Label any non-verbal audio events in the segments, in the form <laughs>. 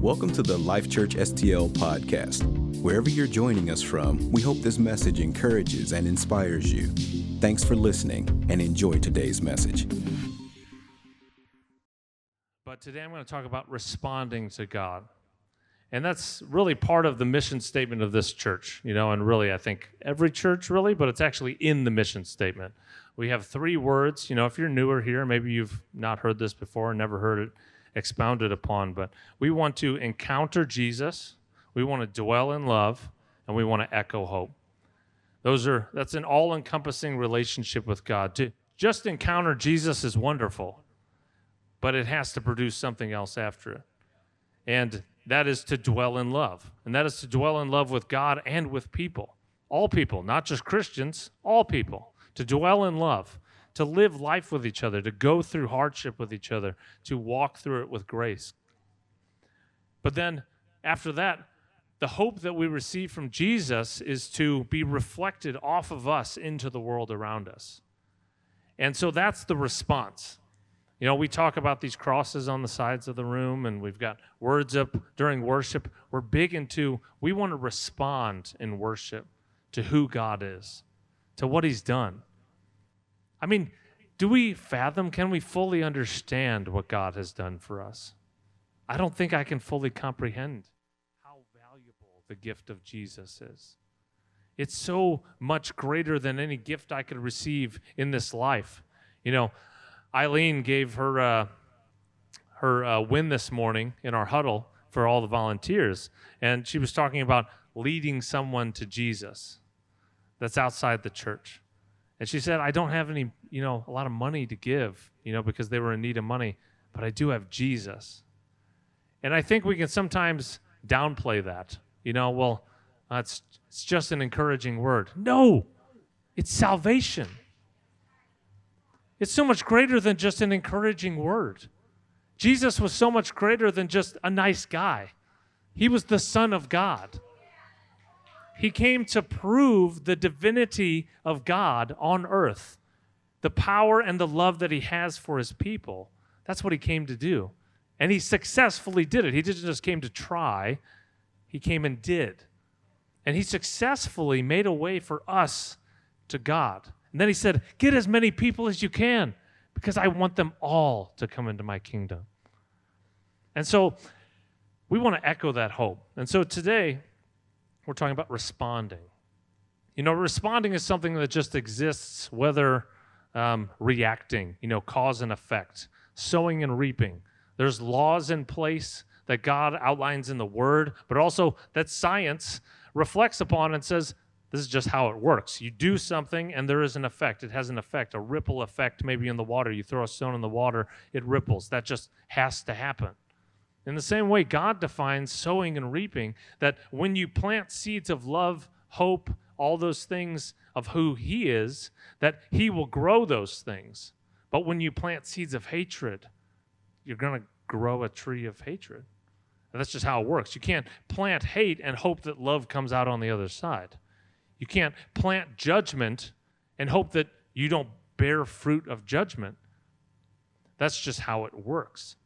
Welcome to the Life Church STL podcast. Wherever you're joining us from, we hope this message encourages and inspires you. Thanks for listening and enjoy today's message. But today I'm going to talk about responding to God. And that's really part of the mission statement of this church, you know, and really I think every church really, but it's actually in the mission statement. We have three words, you know, if you're newer here, maybe you've not heard this before, never heard it expounded upon, but we want to encounter Jesus, we want to dwell in love, and we want to echo hope. Those are that's an all-encompassing relationship with God. To just encounter Jesus is wonderful, but it has to produce something else after it. And that is to dwell in love. And that is to dwell in love with God and with people. All people, not just Christians, all people. To dwell in love to live life with each other, to go through hardship with each other, to walk through it with grace. But then after that, the hope that we receive from Jesus is to be reflected off of us into the world around us. And so that's the response. You know, we talk about these crosses on the sides of the room, and we've got words up during worship. We're big into, we want to respond in worship to who God is, to what He's done. I mean, do we fathom, can we fully understand what God has done for us? I don't think I can fully comprehend how valuable the gift of Jesus is. It's so much greater than any gift I could receive in this life. You know, Eileen gave her uh, her uh, win this morning in our huddle for all the volunteers, and she was talking about leading someone to Jesus that's outside the church. And she said, I don't have any, you know, a lot of money to give, you know, because they were in need of money, but I do have Jesus. And I think we can sometimes downplay that. You know, well, uh, it's, it's just an encouraging word. No, it's salvation. It's so much greater than just an encouraging word. Jesus was so much greater than just a nice guy, he was the Son of God. He came to prove the divinity of God on earth, the power and the love that he has for his people. That's what he came to do. And he successfully did it. He didn't just came to try, he came and did. And he successfully made a way for us to God. And then he said, Get as many people as you can because I want them all to come into my kingdom. And so we want to echo that hope. And so today, we're talking about responding. You know, responding is something that just exists, whether um, reacting, you know, cause and effect, sowing and reaping. There's laws in place that God outlines in the Word, but also that science reflects upon and says, this is just how it works. You do something and there is an effect. It has an effect, a ripple effect maybe in the water. You throw a stone in the water, it ripples. That just has to happen. In the same way, God defines sowing and reaping that when you plant seeds of love, hope, all those things of who He is, that He will grow those things. But when you plant seeds of hatred, you're going to grow a tree of hatred. And that's just how it works. You can't plant hate and hope that love comes out on the other side. You can't plant judgment and hope that you don't bear fruit of judgment. That's just how it works.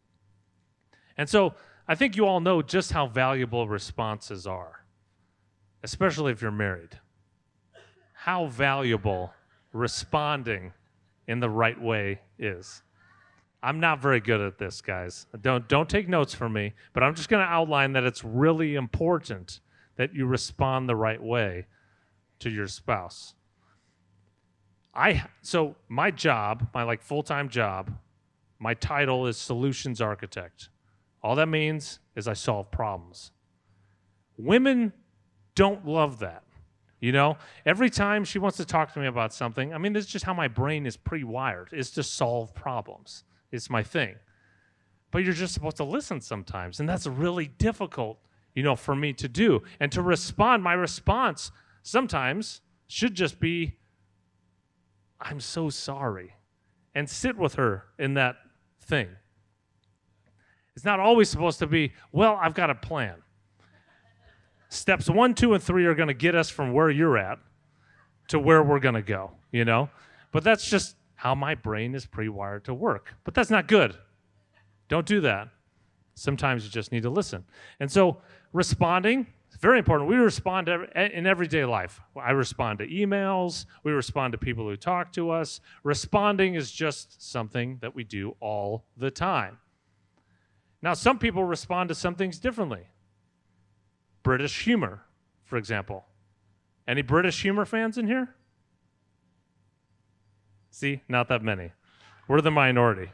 And so I think you all know just how valuable responses are, especially if you're married. How valuable responding in the right way is. I'm not very good at this, guys. Don't don't take notes from me, but I'm just going to outline that it's really important that you respond the right way to your spouse. I so my job, my like full-time job, my title is solutions architect. All that means is I solve problems. Women don't love that. You know, every time she wants to talk to me about something, I mean, this is just how my brain is pre wired, is to solve problems. It's my thing. But you're just supposed to listen sometimes. And that's really difficult, you know, for me to do. And to respond, my response sometimes should just be, I'm so sorry. And sit with her in that thing. It's not always supposed to be, well, I've got a plan. Steps one, two, and three are going to get us from where you're at to where we're going to go, you know? But that's just how my brain is pre wired to work. But that's not good. Don't do that. Sometimes you just need to listen. And so responding is very important. We respond in everyday life. I respond to emails, we respond to people who talk to us. Responding is just something that we do all the time. Now, some people respond to some things differently. British humor, for example. Any British humor fans in here? See, not that many. We're the minority.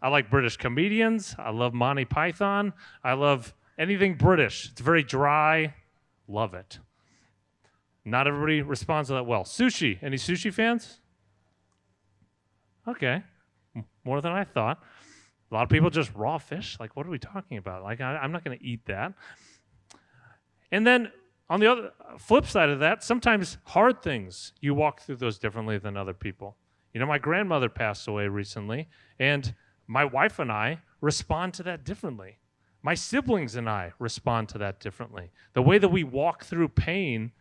I like British comedians. I love Monty Python. I love anything British. It's very dry. Love it. Not everybody responds to that well. Sushi. Any sushi fans? Okay. More than I thought. A lot of people just raw fish. Like, what are we talking about? Like, I, am not going to eat that. And then on the other flip side of that, sometimes hard things, you walk through those differently than other people. You know, my grandmother passed away recently, and my wife and I respond to that differently. My siblings and I respond to that differently. The way that we walk through pain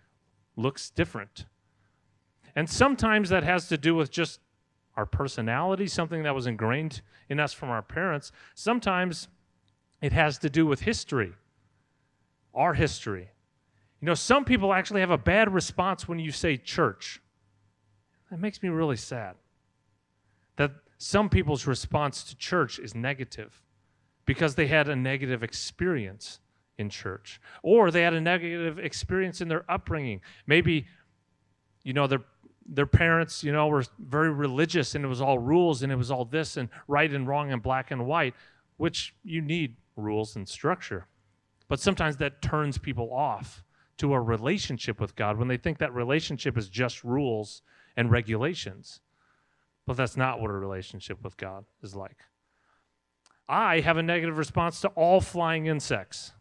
looks different. And sometimes that has to do with just our personality, something that was ingrained in us from our parents. Sometimes it has to do with history, our history. You know, some people actually have a bad response when you say church. That makes me really sad. That some people's response to church is negative because they had a negative experience in church or they had a negative experience in their upbringing. Maybe, you know, their their parents, you know, were very religious and it was all rules and it was all this and right and wrong and black and white, which you need rules and structure. But sometimes that turns people off to a relationship with God when they think that relationship is just rules and regulations. But that's not what a relationship with God is like. I have a negative response to all flying insects.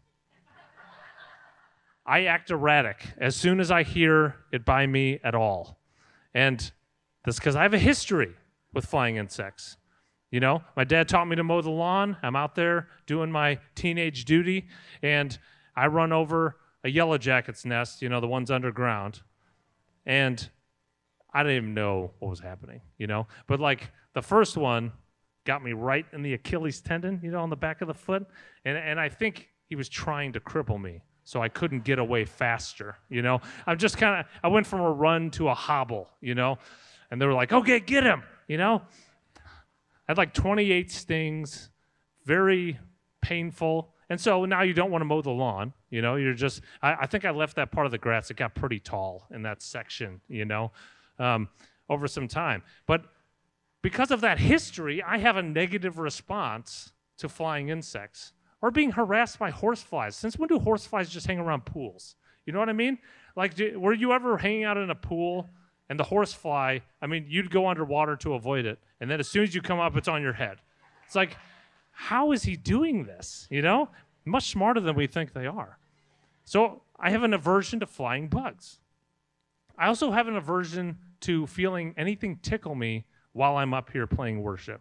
I act erratic as soon as I hear it by me at all. And that's because I have a history with flying insects. You know, my dad taught me to mow the lawn. I'm out there doing my teenage duty, and I run over a yellow jacket's nest, you know, the ones underground. And I didn't even know what was happening, you know? But like the first one got me right in the Achilles tendon, you know, on the back of the foot. And, and I think he was trying to cripple me so I couldn't get away faster, you know? I'm just kind of, I went from a run to a hobble, you know? And they were like, okay, get him, you know? I had like 28 stings, very painful. And so now you don't want to mow the lawn. You know, you're just, I, I, think I left that part of the grass. It got pretty tall in that section, you know, um, over some time. But because of that history, I have a negative response to flying insects or being harassed by horseflies. Since when do horseflies just hang around pools? You know what I mean? Like, do, were you ever hanging out in a pool and the horsefly, I mean, you'd go underwater to avoid it. And then as soon as you come up, it's on your head. It's like, how is he doing this? You know, much smarter than we think they are. So I have an aversion to flying bugs. I also have an aversion to feeling anything tickle me while I'm up here playing worship,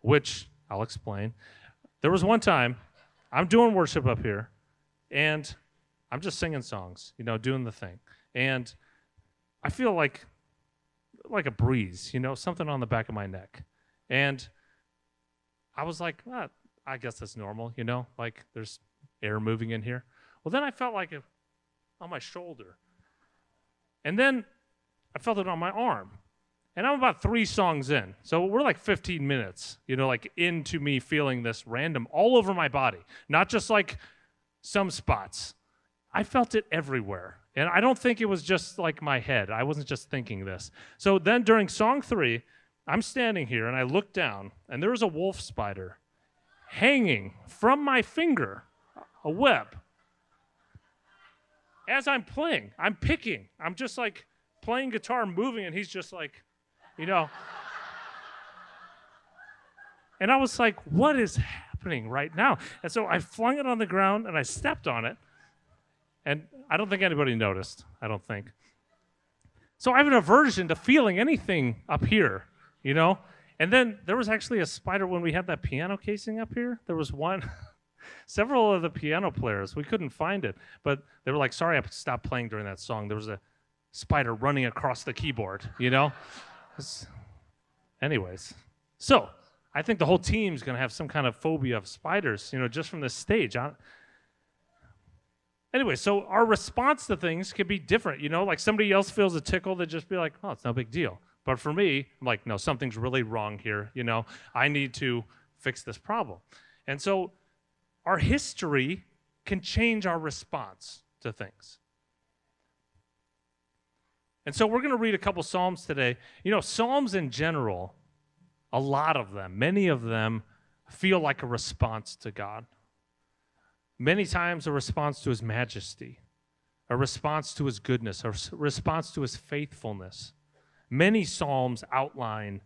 which I'll explain. There was one time I'm doing worship up here, and I'm just singing songs, you know, doing the thing. And I feel like like a breeze, you know, something on the back of my neck. And I was like, ah, I guess that's normal, you know, like there's air moving in here. Well, then I felt like it on my shoulder. And then I felt it on my arm. And I'm about three songs in. So we're like 15 minutes, you know, like into me feeling this random all over my body, not just like some spots. I felt it everywhere. And I don't think it was just like my head. I wasn't just thinking this. So then during song three, I'm standing here and I look down, and there was a wolf spider hanging from my finger, a web. As I'm playing, I'm picking. I'm just like playing guitar, moving, and he's just like, you know. and I was like, what is happening right now? And so I flung it on the ground and I stepped on it. And I don't think anybody noticed. I don't think. So I have an aversion to feeling anything up here you know? And then there was actually a spider when we had that piano casing up here. There was one, <laughs> several of the piano players, we couldn't find it, but they were like, sorry, I stopped playing during that song. There was a spider running across the keyboard, you know? Anyways, so I think the whole team's going to have some kind of phobia of spiders, you know, just from this stage. I, anyway, so our response to things can be different. You know, like somebody else feels a tickle, they just be like, oh, it's no big deal. But for me, I'm like, no, something's really wrong here. You know, I need to fix this problem. And so our history can change our response to things. And so we're going to read a couple Psalms today. You know, Psalms in general, a lot of them, many of them feel like a response to God. Many times a response to his majesty, a response to his goodness, a response to his faithfulness. Many Psalms outline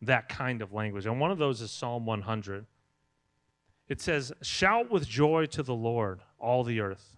that kind of language. And one of those is Psalm 100. It says, Shout with joy to the Lord, all the earth.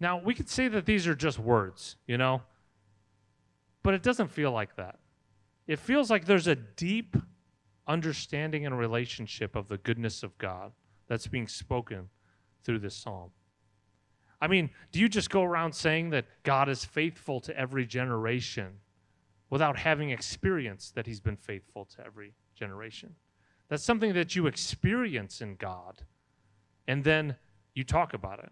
Now, we could say that these are just words, you know, but it doesn't feel like that. It feels like there's a deep understanding and relationship of the goodness of God that's being spoken through this psalm. I mean, do you just go around saying that God is faithful to every generation without having experienced that He's been faithful to every generation? That's something that you experience in God, and then you talk about it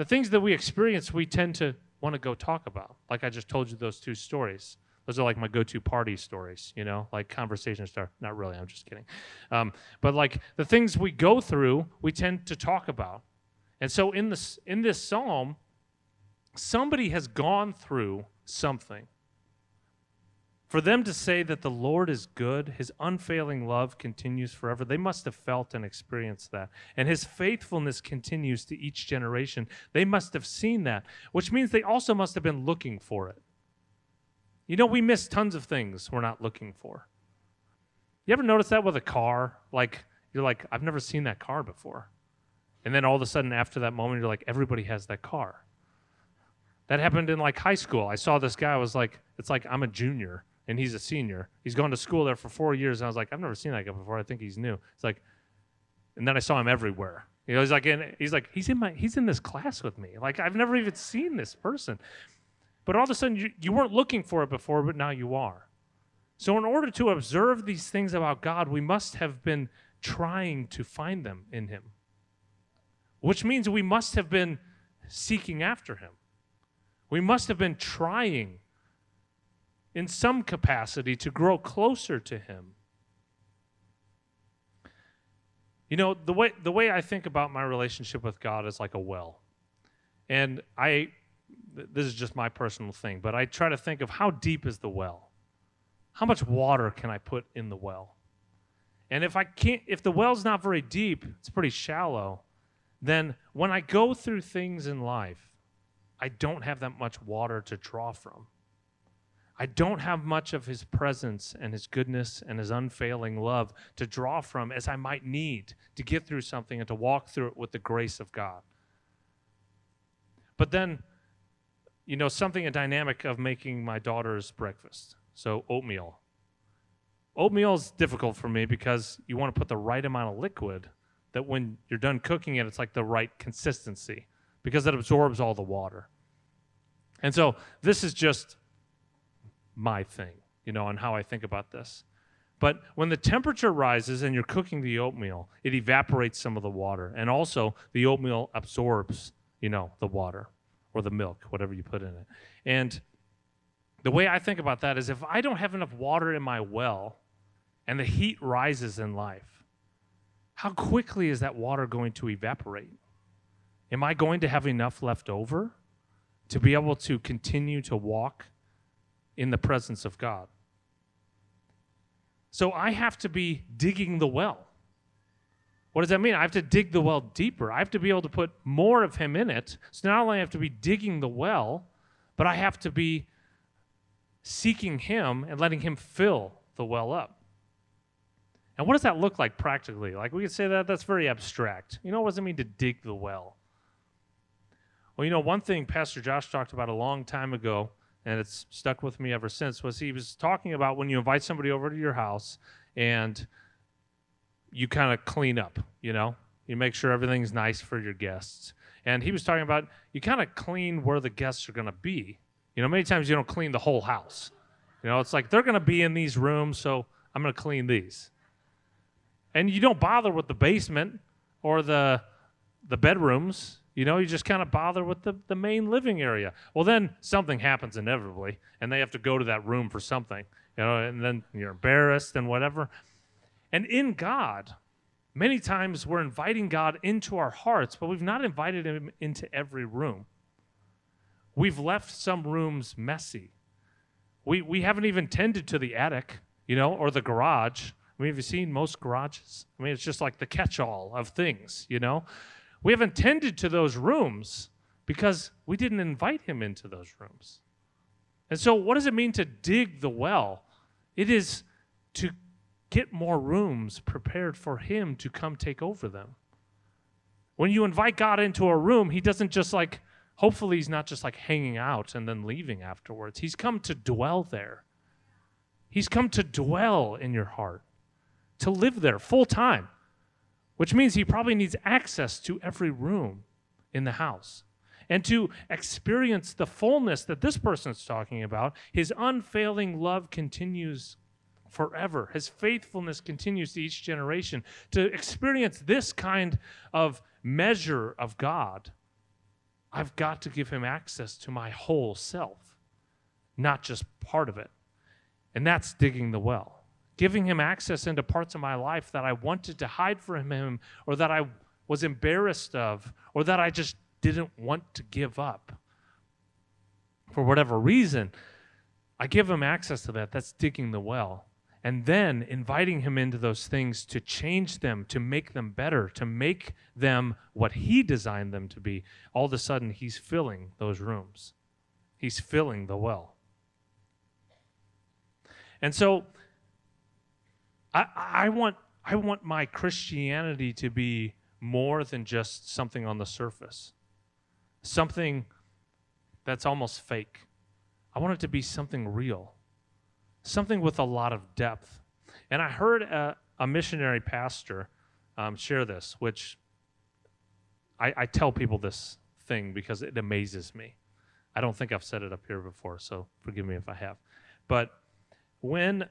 the things that we experience, we tend to want to go talk about. Like I just told you those two stories. Those are like my go-to party stories, you know, like conversation start. Not really. I'm just kidding. Um, but like the things we go through, we tend to talk about. And so in this in this psalm, somebody has gone through something for them to say that the Lord is good, his unfailing love continues forever, they must have felt and experienced that. And his faithfulness continues to each generation. They must have seen that, which means they also must have been looking for it. You know, we miss tons of things we're not looking for. You ever notice that with a car? Like, you're like, I've never seen that car before. And then all of a sudden, after that moment, you're like, everybody has that car. That happened in like high school. I saw this guy, I was like, it's like I'm a junior and he's a senior. He's gone to school there for four years. And I was like, I've never seen that guy before. I think he's new. It's like, and then I saw him everywhere. You know, he's like, in, he's like, he's in my, he's in this class with me. Like, I've never even seen this person. But all of a sudden, you, you weren't looking for it before, but now you are. So, in order to observe these things about God, we must have been trying to find them in Him, which means we must have been seeking after Him. We must have been trying in some capacity to grow closer to him. You know, the way the way I think about my relationship with God is like a well. And I this is just my personal thing, but I try to think of how deep is the well? How much water can I put in the well? And if I can't if the well's not very deep, it's pretty shallow, then when I go through things in life, I don't have that much water to draw from. I don't have much of his presence and his goodness and his unfailing love to draw from as I might need to get through something and to walk through it with the grace of God. But then, you know, something a dynamic of making my daughter's breakfast. So, oatmeal. Oatmeal is difficult for me because you want to put the right amount of liquid that when you're done cooking it, it's like the right consistency because it absorbs all the water. And so, this is just my thing, you know, on how I think about this. But when the temperature rises and you're cooking the oatmeal, it evaporates some of the water. And also, the oatmeal absorbs, you know, the water or the milk, whatever you put in it. And the way I think about that is if I don't have enough water in my well and the heat rises in life, how quickly is that water going to evaporate? Am I going to have enough left over to be able to continue to walk in the presence of God. So I have to be digging the well. What does that mean? I have to dig the well deeper. I have to be able to put more of Him in it. So not only I have to be digging the well, but I have to be seeking Him and letting Him fill the well up. And what does that look like practically? Like we could say that that's very abstract. You know, what does it mean to dig the well? Well, you know, one thing Pastor Josh talked about a long time ago, and it's stuck with me ever since, was he was talking about when you invite somebody over to your house and you kind of clean up, you know, you make sure everything's nice for your guests. And he was talking about you kind of clean where the guests are going to be. You know, many times you don't clean the whole house. You know, it's like they're going to be in these rooms, so I'm going to clean these. And you don't bother with the basement or the the bedrooms. You know, you just kind of bother with the, the main living area. Well, then something happens inevitably, and they have to go to that room for something. You know, and then you're embarrassed and whatever. And in God, many times we're inviting God into our hearts, but we've not invited Him into every room. We've left some rooms messy. We, we haven't even tended to the attic, you know, or the garage. I mean, have you seen most garages? I mean, it's just like the catch all of things, you know? We haven't tended to those rooms because we didn't invite him into those rooms. And so, what does it mean to dig the well? It is to get more rooms prepared for him to come take over them. When you invite God into a room, he doesn't just like, hopefully, he's not just like hanging out and then leaving afterwards. He's come to dwell there. He's come to dwell in your heart, to live there full time, which means he probably needs access to every room in the house. And to experience the fullness that this person's talking about, his unfailing love continues forever. His faithfulness continues to each generation. To experience this kind of measure of God, I've got to give him access to my whole self, not just part of it. And that's digging the well, giving him access into parts of my life that I wanted to hide from him or that I was embarrassed of or that I just didn't want to give up. For whatever reason, I give him access to that. That's digging the well and then inviting him into those things to change them, to make them better, to make them what he designed them to be, all of a sudden he's filling those rooms. He's filling the well. And so I, I want I want my Christianity to be more than just something on the surface. Something that's almost fake. I want it to be something real something with a lot of depth. And I heard a, a missionary pastor um, share this, which I, I tell people this thing because it amazes me. I don't think I've said it up here before, so forgive me if I have. But when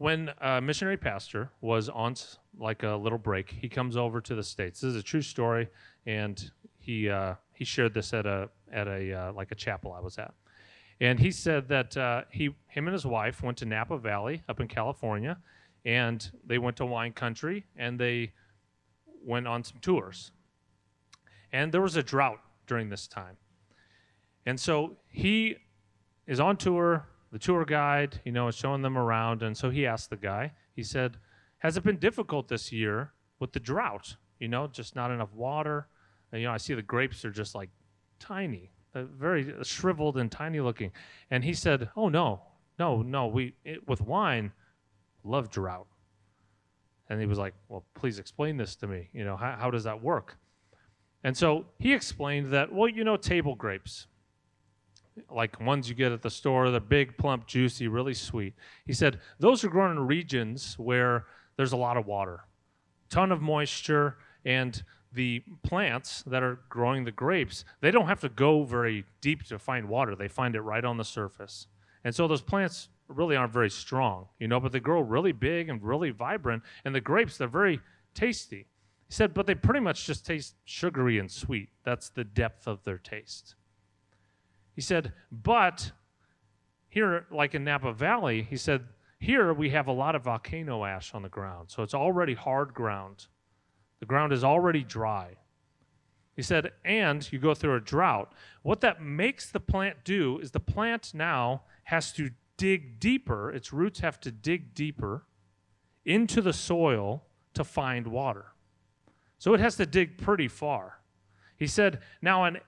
when a missionary pastor was on like a little break, he comes over to the states. This is a true story, and he uh, he shared this at a at a uh, like a chapel I was at. And he said that uh, he, him and his wife went to Napa Valley up in California, and they went to wine country, and they went on some tours. And there was a drought during this time. And so he is on tour. The tour guide, you know, is showing them around. And so he asked the guy, he said, Has it been difficult this year with the drought? You know, just not enough water. And, you know, I see the grapes are just like tiny, uh, very shriveled and tiny looking. And he said, "Oh no, no, no. We it, with wine, love drought." And he was like, "Well, please explain this to me. You know, how, how does that work?" And so he explained that, well, you know, table grapes, like ones you get at the store, they're big, plump, juicy, really sweet. He said those are grown in regions where there's a lot of water, ton of moisture, and the plants that are growing the grapes, they don't have to go very deep to find water. They find it right on the surface. And so those plants really aren't very strong, you know, but they grow really big and really vibrant. And the grapes, they're very tasty. He said, but they pretty much just taste sugary and sweet. That's the depth of their taste. He said, but here, like in Napa Valley, he said, here we have a lot of volcano ash on the ground. So it's already hard ground. The ground is already dry. He said, and you go through a drought. What that makes the plant do is the plant now has to dig deeper, its roots have to dig deeper into the soil to find water. So it has to dig pretty far. He said, now on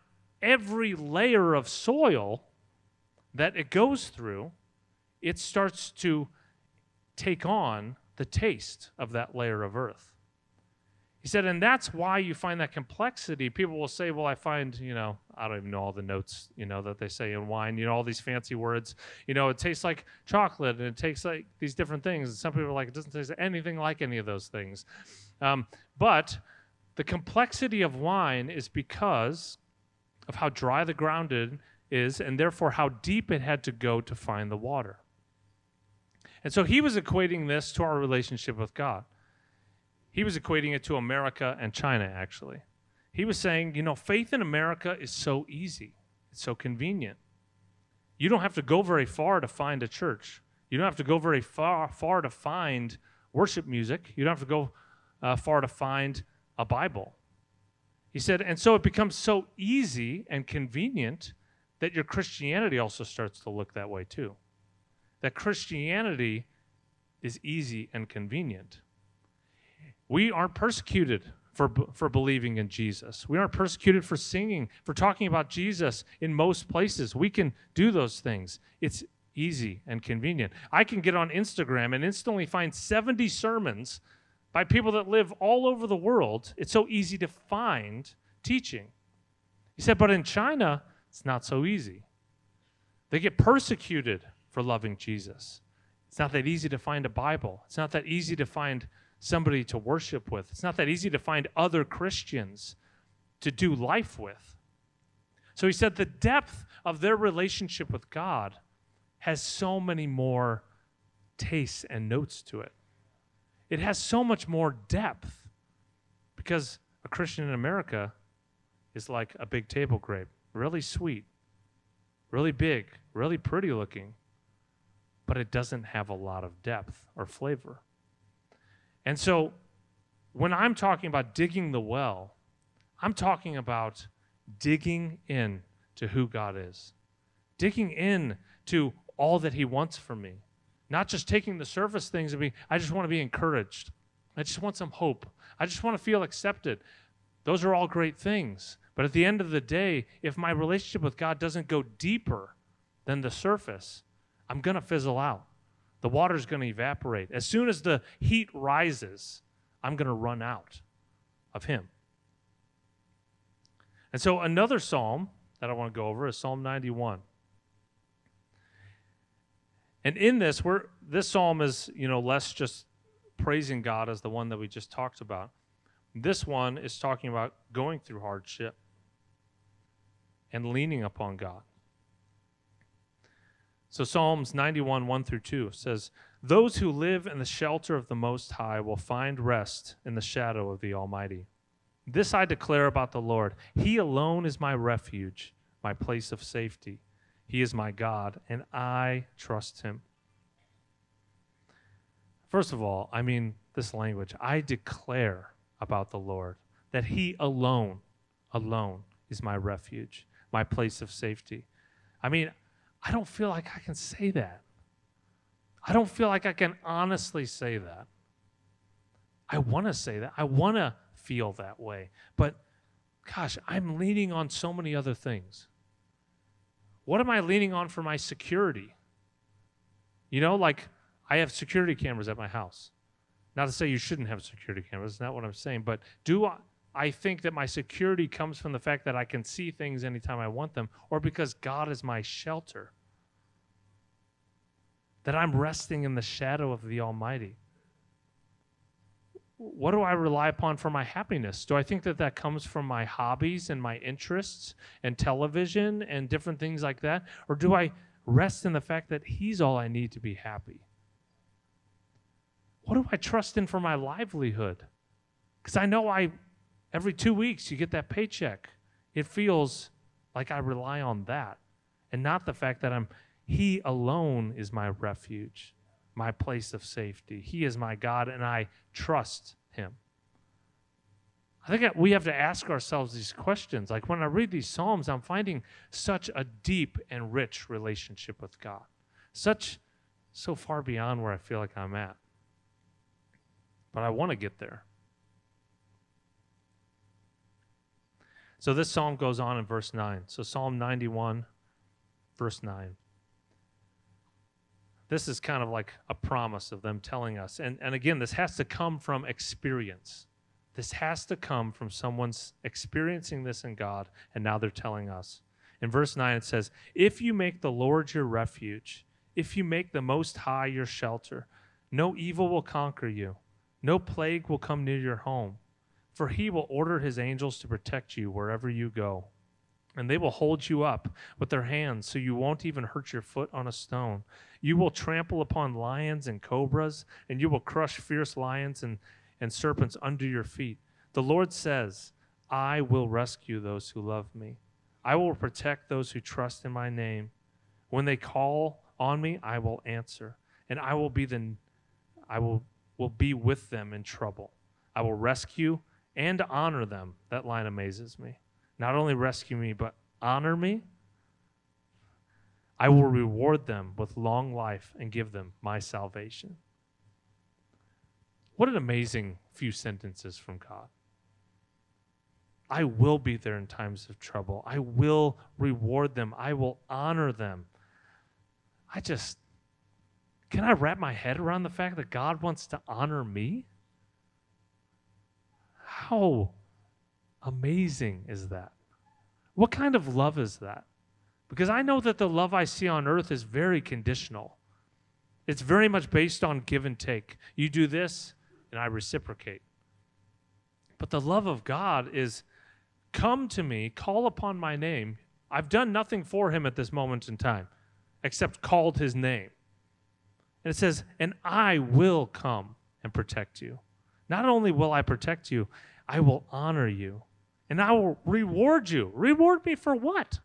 every layer of soil that it goes through, it starts to take on the taste of that layer of earth. He said, and that's why you find that complexity. People will say, well, I find, you know, I don't even know all the notes, you know, that they say in wine, you know, all these fancy words. You know, it tastes like chocolate and it tastes like these different things. And some people are like, it doesn't taste anything like any of those things. Um, but the complexity of wine is because of how dry the ground is and therefore how deep it had to go to find the water. And so he was equating this to our relationship with God. He was equating it to America and China, actually. He was saying, you know, faith in America is so easy, it's so convenient. You don't have to go very far to find a church. You don't have to go very far, far to find worship music. You don't have to go uh, far to find a Bible. He said, and so it becomes so easy and convenient that your Christianity also starts to look that way too. That Christianity is easy and convenient. We aren't persecuted for, for believing in Jesus. We aren't persecuted for singing, for talking about Jesus in most places. We can do those things. It's easy and convenient. I can get on Instagram and instantly find 70 sermons by people that live all over the world. It's so easy to find teaching. He said, but in China, it's not so easy. They get persecuted for loving Jesus. It's not that easy to find a Bible. It's not that easy to find somebody to worship with. It's not that easy to find other Christians to do life with. So he said the depth of their relationship with God has so many more tastes and notes to it. It has so much more depth because a Christian in America is like a big table grape, really sweet, really big, really pretty looking, but it doesn't have a lot of depth or flavor. And so when I'm talking about digging the well, I'm talking about digging in to who God is, digging in to all that He wants for me, not just taking the surface things and be, I just want to be encouraged. I just want some hope. I just want to feel accepted. Those are all great things. But at the end of the day, if my relationship with God doesn't go deeper than the surface, I'm going to fizzle out the water's going to evaporate. As soon as the heat rises, I'm going to run out of Him. And so, another psalm that I want to go over is Psalm 91. And in this, we're, this psalm is, you know, less just praising God as the one that we just talked about. This one is talking about going through hardship and leaning upon God. So Psalms 91, 1 through 2 says, Those who live in the shelter of the Most High will find rest in the shadow of the Almighty. This I declare about the Lord He alone is my refuge, my place of safety. He is my God, and I trust Him. First of all, I mean this language. I declare about the Lord that He alone, alone is my refuge, my place of safety. I mean, I don't feel like I can say that. I don't feel like I can honestly say that. I want to say that. I want to feel that way. But gosh, I'm leaning on so many other things. What am I leaning on for my security? You know, like I have security cameras at my house. Not to say you shouldn't have security cameras, That's not what I'm saying, but do I, I think that my security comes from the fact that I can see things anytime I want them, or because God is my shelter. That I'm resting in the shadow of the Almighty. What do I rely upon for my happiness? Do I think that that comes from my hobbies and my interests and television and different things like that? Or do I rest in the fact that He's all I need to be happy? What do I trust in for my livelihood? Because I know I Every two weeks, you get that paycheck. It feels like I rely on that and not the fact that I'm, He alone is my refuge, my place of safety. He is my God, and I trust Him. I think we have to ask ourselves these questions. Like when I read these Psalms, I'm finding such a deep and rich relationship with God, such so far beyond where I feel like I'm at. But I want to get there. So this psalm goes on in verse 9. So Psalm 91, verse 9. This is kind of like a promise of them telling us. And, and again, this has to come from experience. This has to come from someone's experiencing this in God, and now they're telling us. In verse 9, it says, If you make the Lord your refuge, if you make the Most High your shelter, no evil will conquer you, no plague will come near your home, for he will order his angels to protect you wherever you go and they will hold you up with their hands so you won't even hurt your foot on a stone. You will trample upon lions and cobras, and you will crush fierce lions and, and serpents under your feet. The Lord says, I will rescue those who love me. I will protect those who trust in my name. When they call on me, I will answer, and I will be the I will will be with them in trouble. I will rescue and honor them. That line amazes me not only rescue me, but honor me, I will reward them with long life and give them my salvation. What an amazing few sentences from God. I will be there in times of trouble. I will reward them. I will honor them. I just, can I wrap my head around the fact that God wants to honor me? How amazing is that? What kind of love is that? Because I know that the love I see on earth is very conditional. It's very much based on give and take. You do this, and I reciprocate. But the love of God is come to me, call upon my name. I've done nothing for him at this moment in time except called his name. And it says, and I will come and protect you. Not only will I protect you, I will honor you and I will reward you. Reward me for what?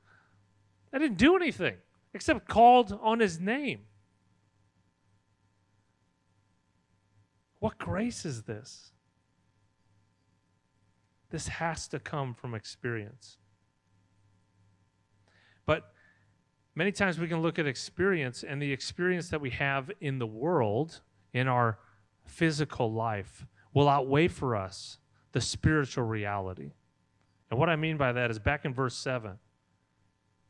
I didn't do anything except called on his name. What grace is this? This has to come from experience. But many times we can look at experience and the experience that we have in the world, in our physical life, will outweigh for us the spiritual reality. And what I mean by that is back in verse 7, it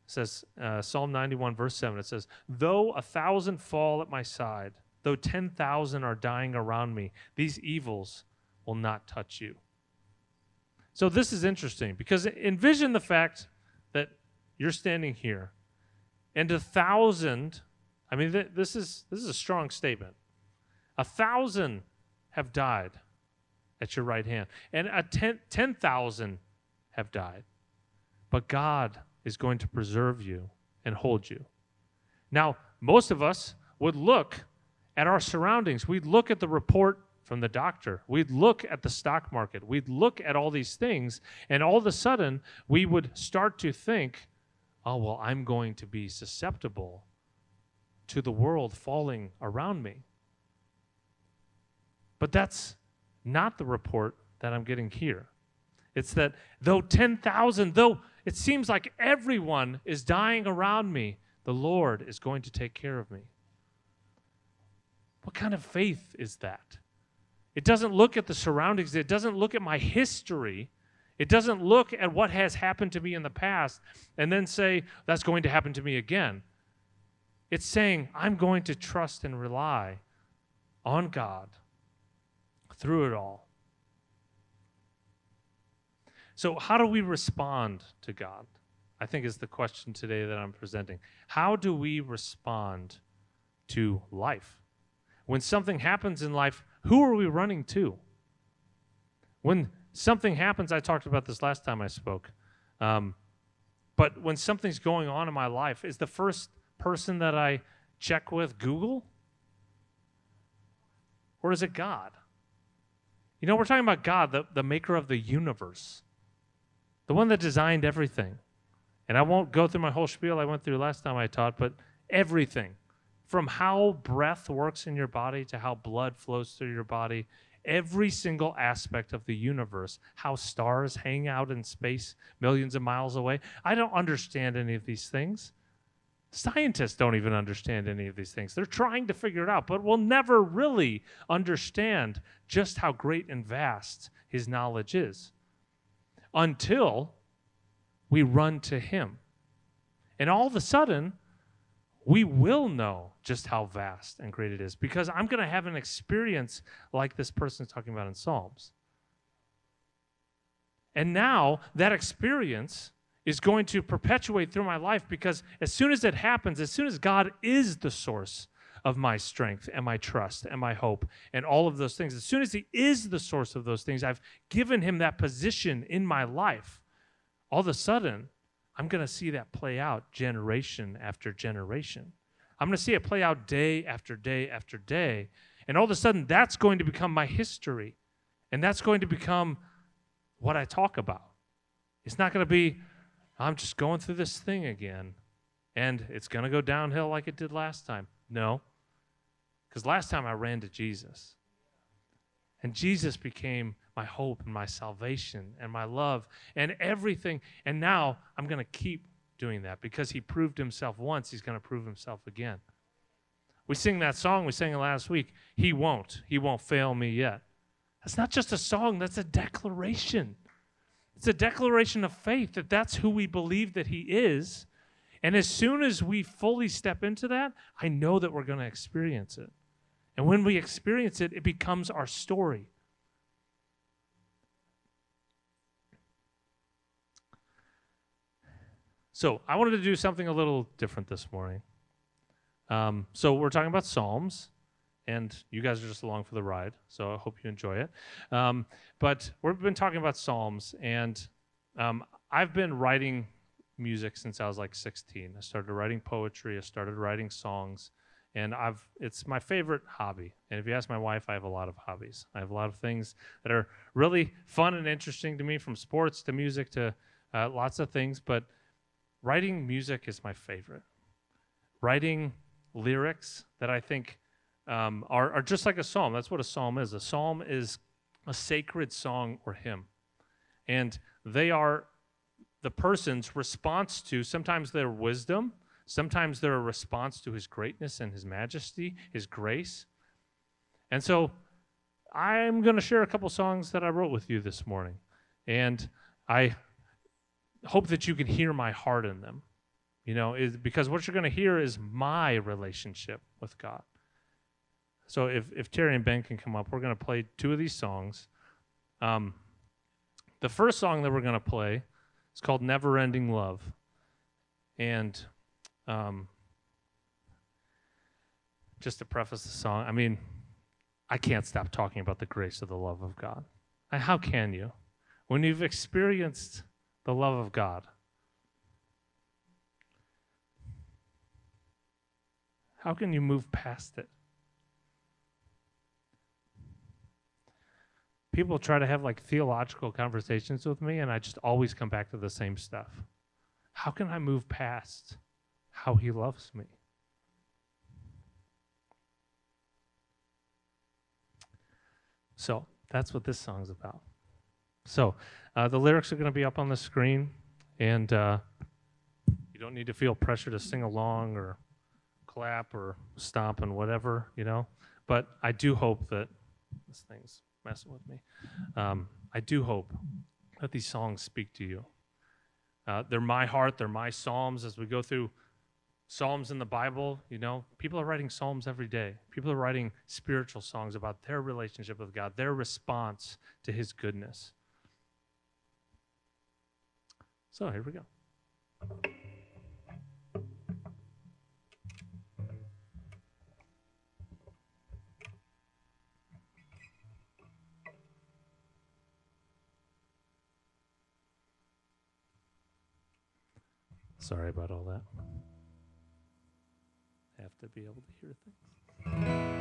says, uh, Psalm 91, verse 7, it says, Though a thousand fall at my side, though 10,000 are dying around me, these evils will not touch you. So this is interesting because envision the fact that you're standing here and a thousand, I mean, th- this, is, this is a strong statement. A thousand have died at your right hand, and a ten, 10,000 have died. But God is going to preserve you and hold you. Now, most of us would look at our surroundings. We'd look at the report from the doctor. We'd look at the stock market. We'd look at all these things. And all of a sudden, we would start to think, oh, well, I'm going to be susceptible to the world falling around me. But that's not the report that I'm getting here. It's that though 10,000, though it seems like everyone is dying around me, the Lord is going to take care of me. What kind of faith is that? It doesn't look at the surroundings, it doesn't look at my history. It doesn't look at what has happened to me in the past and then say, that's going to happen to me again. It's saying, I'm going to trust and rely on God through it all. So, how do we respond to God? I think is the question today that I'm presenting. How do we respond to life? When something happens in life, who are we running to? When something happens, I talked about this last time I spoke. Um, but when something's going on in my life, is the first person that I check with Google? Or is it God? You know, we're talking about God, the, the maker of the universe the one that designed everything. And I won't go through my whole spiel I went through last time I taught, but everything from how breath works in your body to how blood flows through your body, every single aspect of the universe, how stars hang out in space millions of miles away. I don't understand any of these things. Scientists don't even understand any of these things. They're trying to figure it out, but we'll never really understand just how great and vast his knowledge is until we run to Him. And all of a sudden, we will know just how vast and great it is because I'm going to have an experience like this person is talking about in Psalms. And now that experience is going to perpetuate through my life because as soon as it happens, as soon as God is the source of my strength and my trust and my hope and all of those things, as soon as He is the source of those things, I've given Him that position in my life. All of a sudden, I'm going to see that play out generation after generation. I'm going to see it play out day after day after day. And all of a sudden, that's going to become my history. And that's going to become what I talk about. It's not going to be, I'm just going through this thing again and it's going to go downhill like it did last time. No. Because last time I ran to Jesus. And Jesus became my hope and my salvation and my love and everything. And now I'm going to keep doing that because he proved himself once, he's going to prove himself again. We sing that song, we sang it last week. He won't. He won't fail me yet. That's not just a song, that's a declaration. It's a declaration of faith that that's who we believe that he is. And as soon as we fully step into that, I know that we're going to experience it. And when we experience it, it becomes our story. So I wanted to do something a little different this morning. Um, so we're talking about Psalms, and you guys are just along for the ride. So I hope you enjoy it. Um, but we've been talking about Psalms, and um, I've been writing music since I was like 16. I started writing poetry. I started writing songs, and I've it's my favorite hobby. And if you ask my wife, I have a lot of hobbies. I have a lot of things that are really fun and interesting to me, from sports to music to uh, lots of things. But writing music is my favorite. Writing lyrics that I think um, are, are just like a psalm. That's what a psalm is. A psalm is a sacred song or hymn. And they are the person's response to sometimes their wisdom, sometimes they're a response to his greatness and his majesty, his grace. And so I'm going to share a couple songs that I wrote with you this morning. And I hope that you can hear my heart in them. You know, is because what you're going to hear is my relationship with God. So if, if Terry and Ben can come up, we're going to play two of these songs. Um, the first song that we're going to play is called Never Ending Love. And um, just to preface the song, I mean, I can't stop talking about the grace of the love of God. How can you? When you've experienced the love of God. How can you move past it? People try to have like theological conversations with me, and I just always come back to the same stuff. How can I move past how he loves me? So that's what this song's about. So uh, the lyrics are going to be up on the screen, and uh, you don't need to feel pressure to sing along or clap or stomp and whatever, you know. But I do hope that this thing's messing with me. Um, I do hope that these songs speak to you. Uh, they're my heart, they're my psalms as we go through Psalms in the Bible, you know, people are writing Psalms every day. People are writing spiritual songs about their relationship with God, their response to His goodness. So here we go. Sorry about all that. To be able to hear things.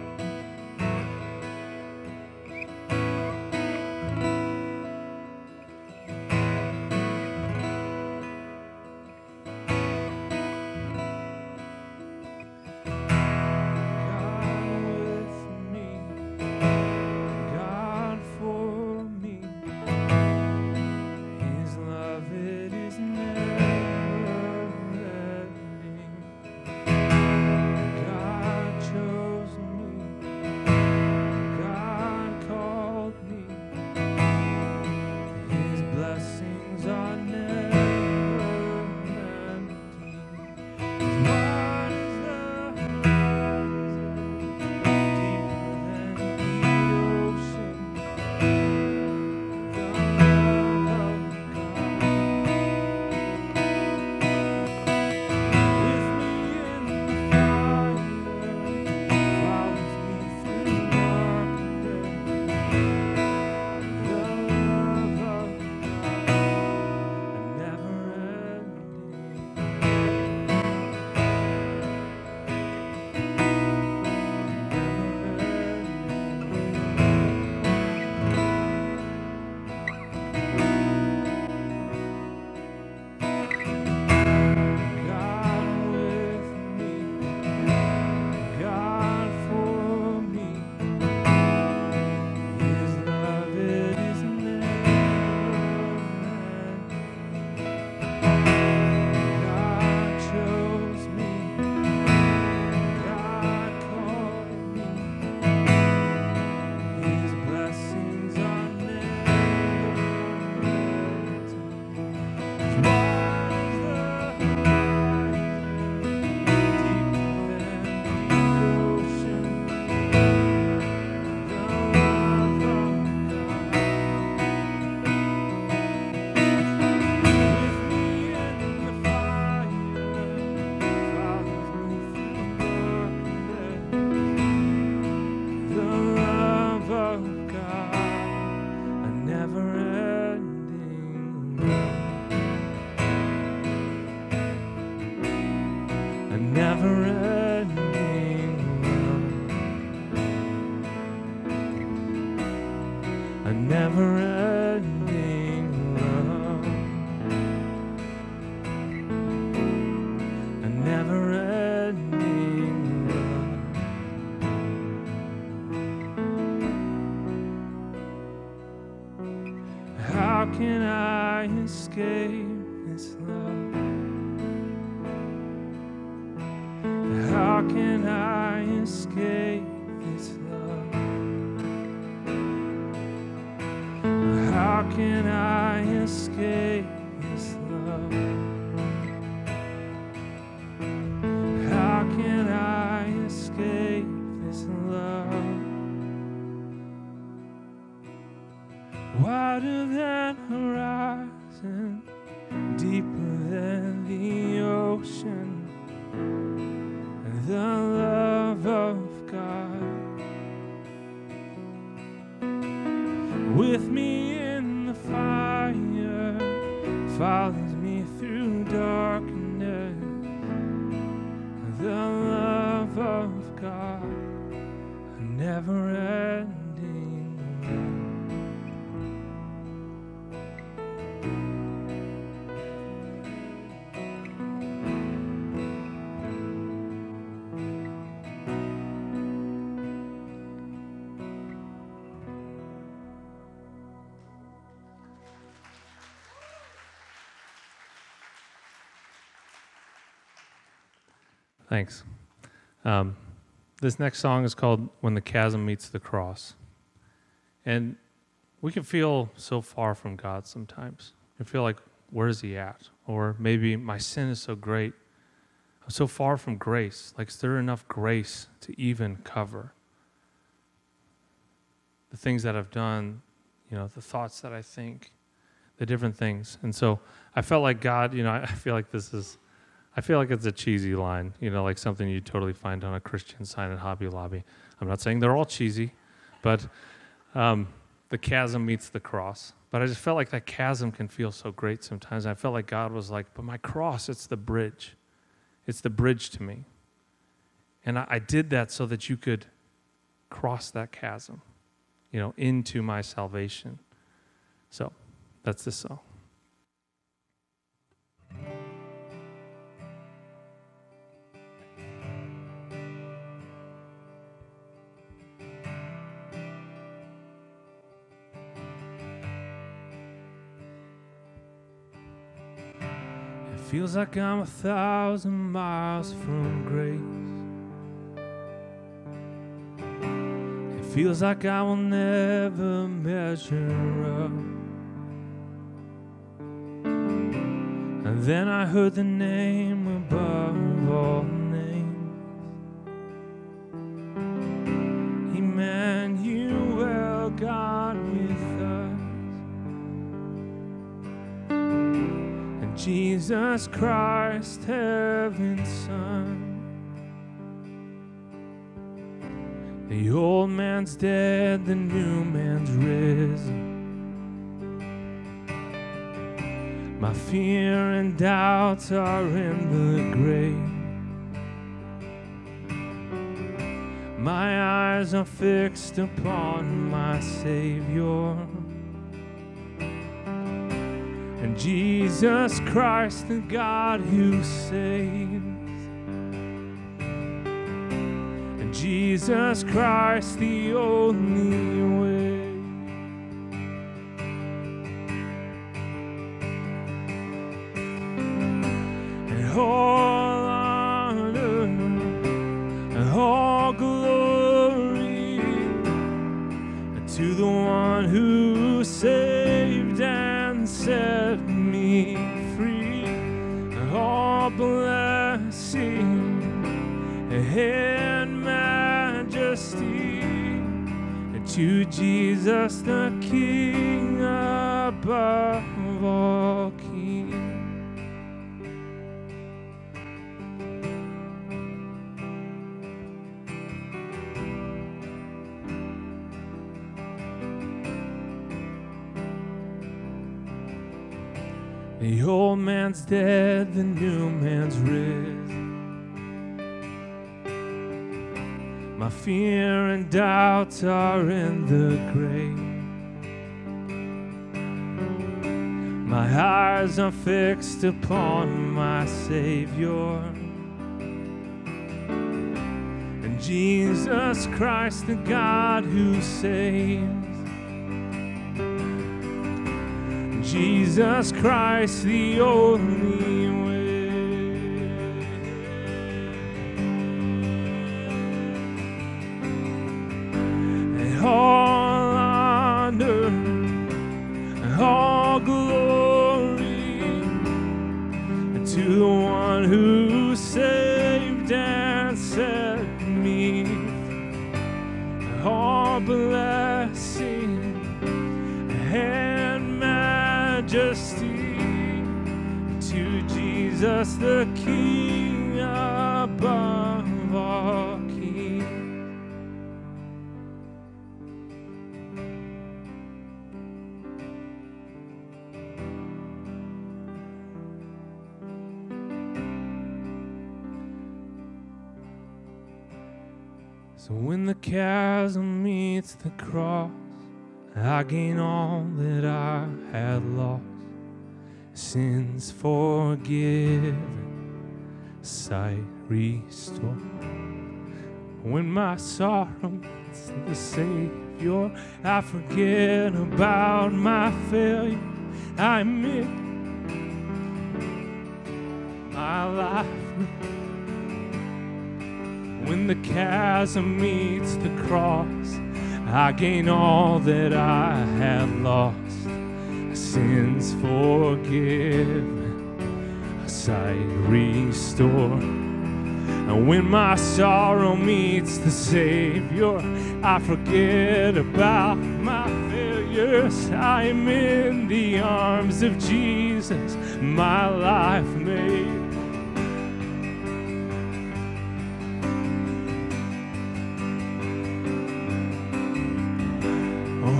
A never ending Thanks. Um, this next song is called When the Chasm Meets the Cross. And we can feel so far from God sometimes. We feel like, where is He at? Or maybe my sin is so great. I'm so far from grace. Like, is there enough grace to even cover the things that I've done, you know, the thoughts that I think, the different things? And so I felt like God, you know, <laughs> I feel like this is I feel like it's a cheesy line, you know, like something you totally find on a Christian sign at Hobby Lobby. I'm not saying they're all cheesy, but um, the chasm meets the cross. But I just felt like that chasm can feel so great sometimes. I felt like God was like, but my cross, it's the bridge. It's the bridge to me. And I, I did that so that you could cross that chasm, you know, into my salvation. So that's this song. Feels like I'm a thousand miles from grace. It feels like I will never measure up. And then I heard the name above all Jesus Christ, heaven's Son. The old man's dead, the new man's risen. My fear and doubts are in the grave. My eyes are fixed upon my Savior. And Jesus Christ, the God who saves. And Jesus Christ, the only way. All blessing and majesty. To Jesus, the King above all old man's dead, the new man's risen. My fear and doubts are in the grave. My eyes are fixed upon my Savior. And Jesus Christ, the God who saves. Jesus Christ, the only Jesus the King above all kings. So when the chasm meets the cross, I gain all that I had lost sins forgiven, sight restored. When my sorrow meets the Savior, I forget about my failure. I admit my life. When the chasm meets the cross, I gain all that I had lost sins forgiven, sight restored. And when my sorrow meets the Savior, I forget about my failures. I am in the arms of Jesus, my life made.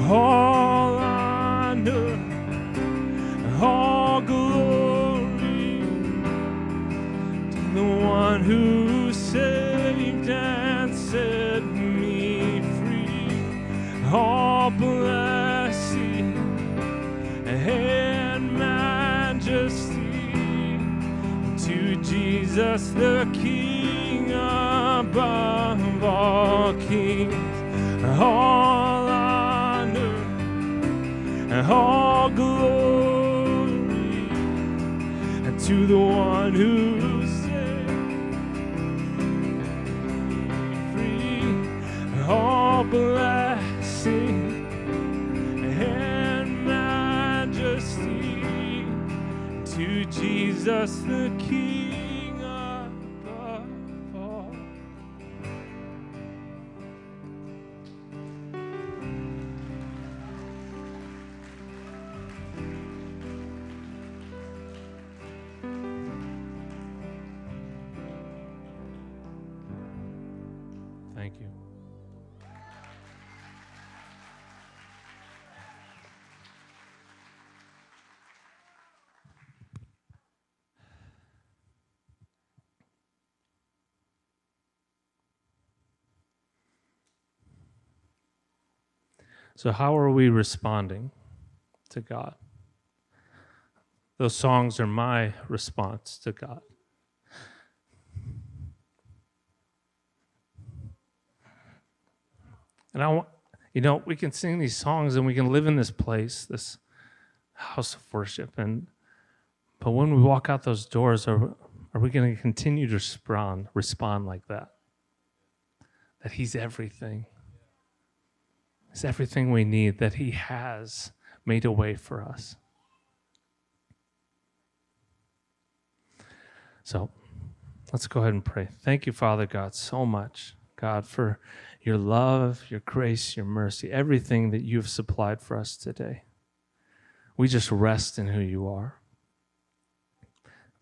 Oh, who saved and set me free. All blessing and majesty to Jesus the King above all kings. All honor and all glory and to the one who Jesus the King So, how are we responding to God? Those songs are my response to God. And I want, you know, we can sing these songs and we can live in this place, this house of worship. And, but when we walk out those doors, are, are we going to continue to respond, respond like that? That He's everything is everything we need, that He has made a way for us. So let's go ahead and pray. Thank you, Father God, so much, God, for your love, your grace, your mercy, everything that you've supplied for us today. We just rest in who you are.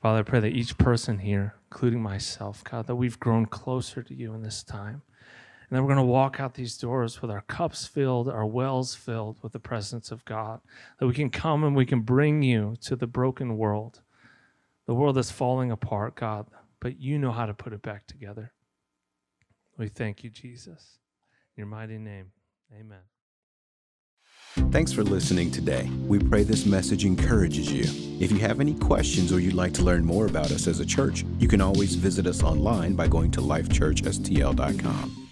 Father, I pray that each person here, including myself, God, that we've grown closer to you in this time. And then we're going to walk out these doors with our cups filled, our wells filled with the presence of God, that we can come and we can bring you to the broken world, the world that's falling apart, God, but you know how to put it back together. We thank you, Jesus. In your mighty name, amen. Thanks for listening today. We pray this message encourages you. If you have any questions or you'd like to learn more about us as a church, you can always visit us online by going to lifechurchstl.com.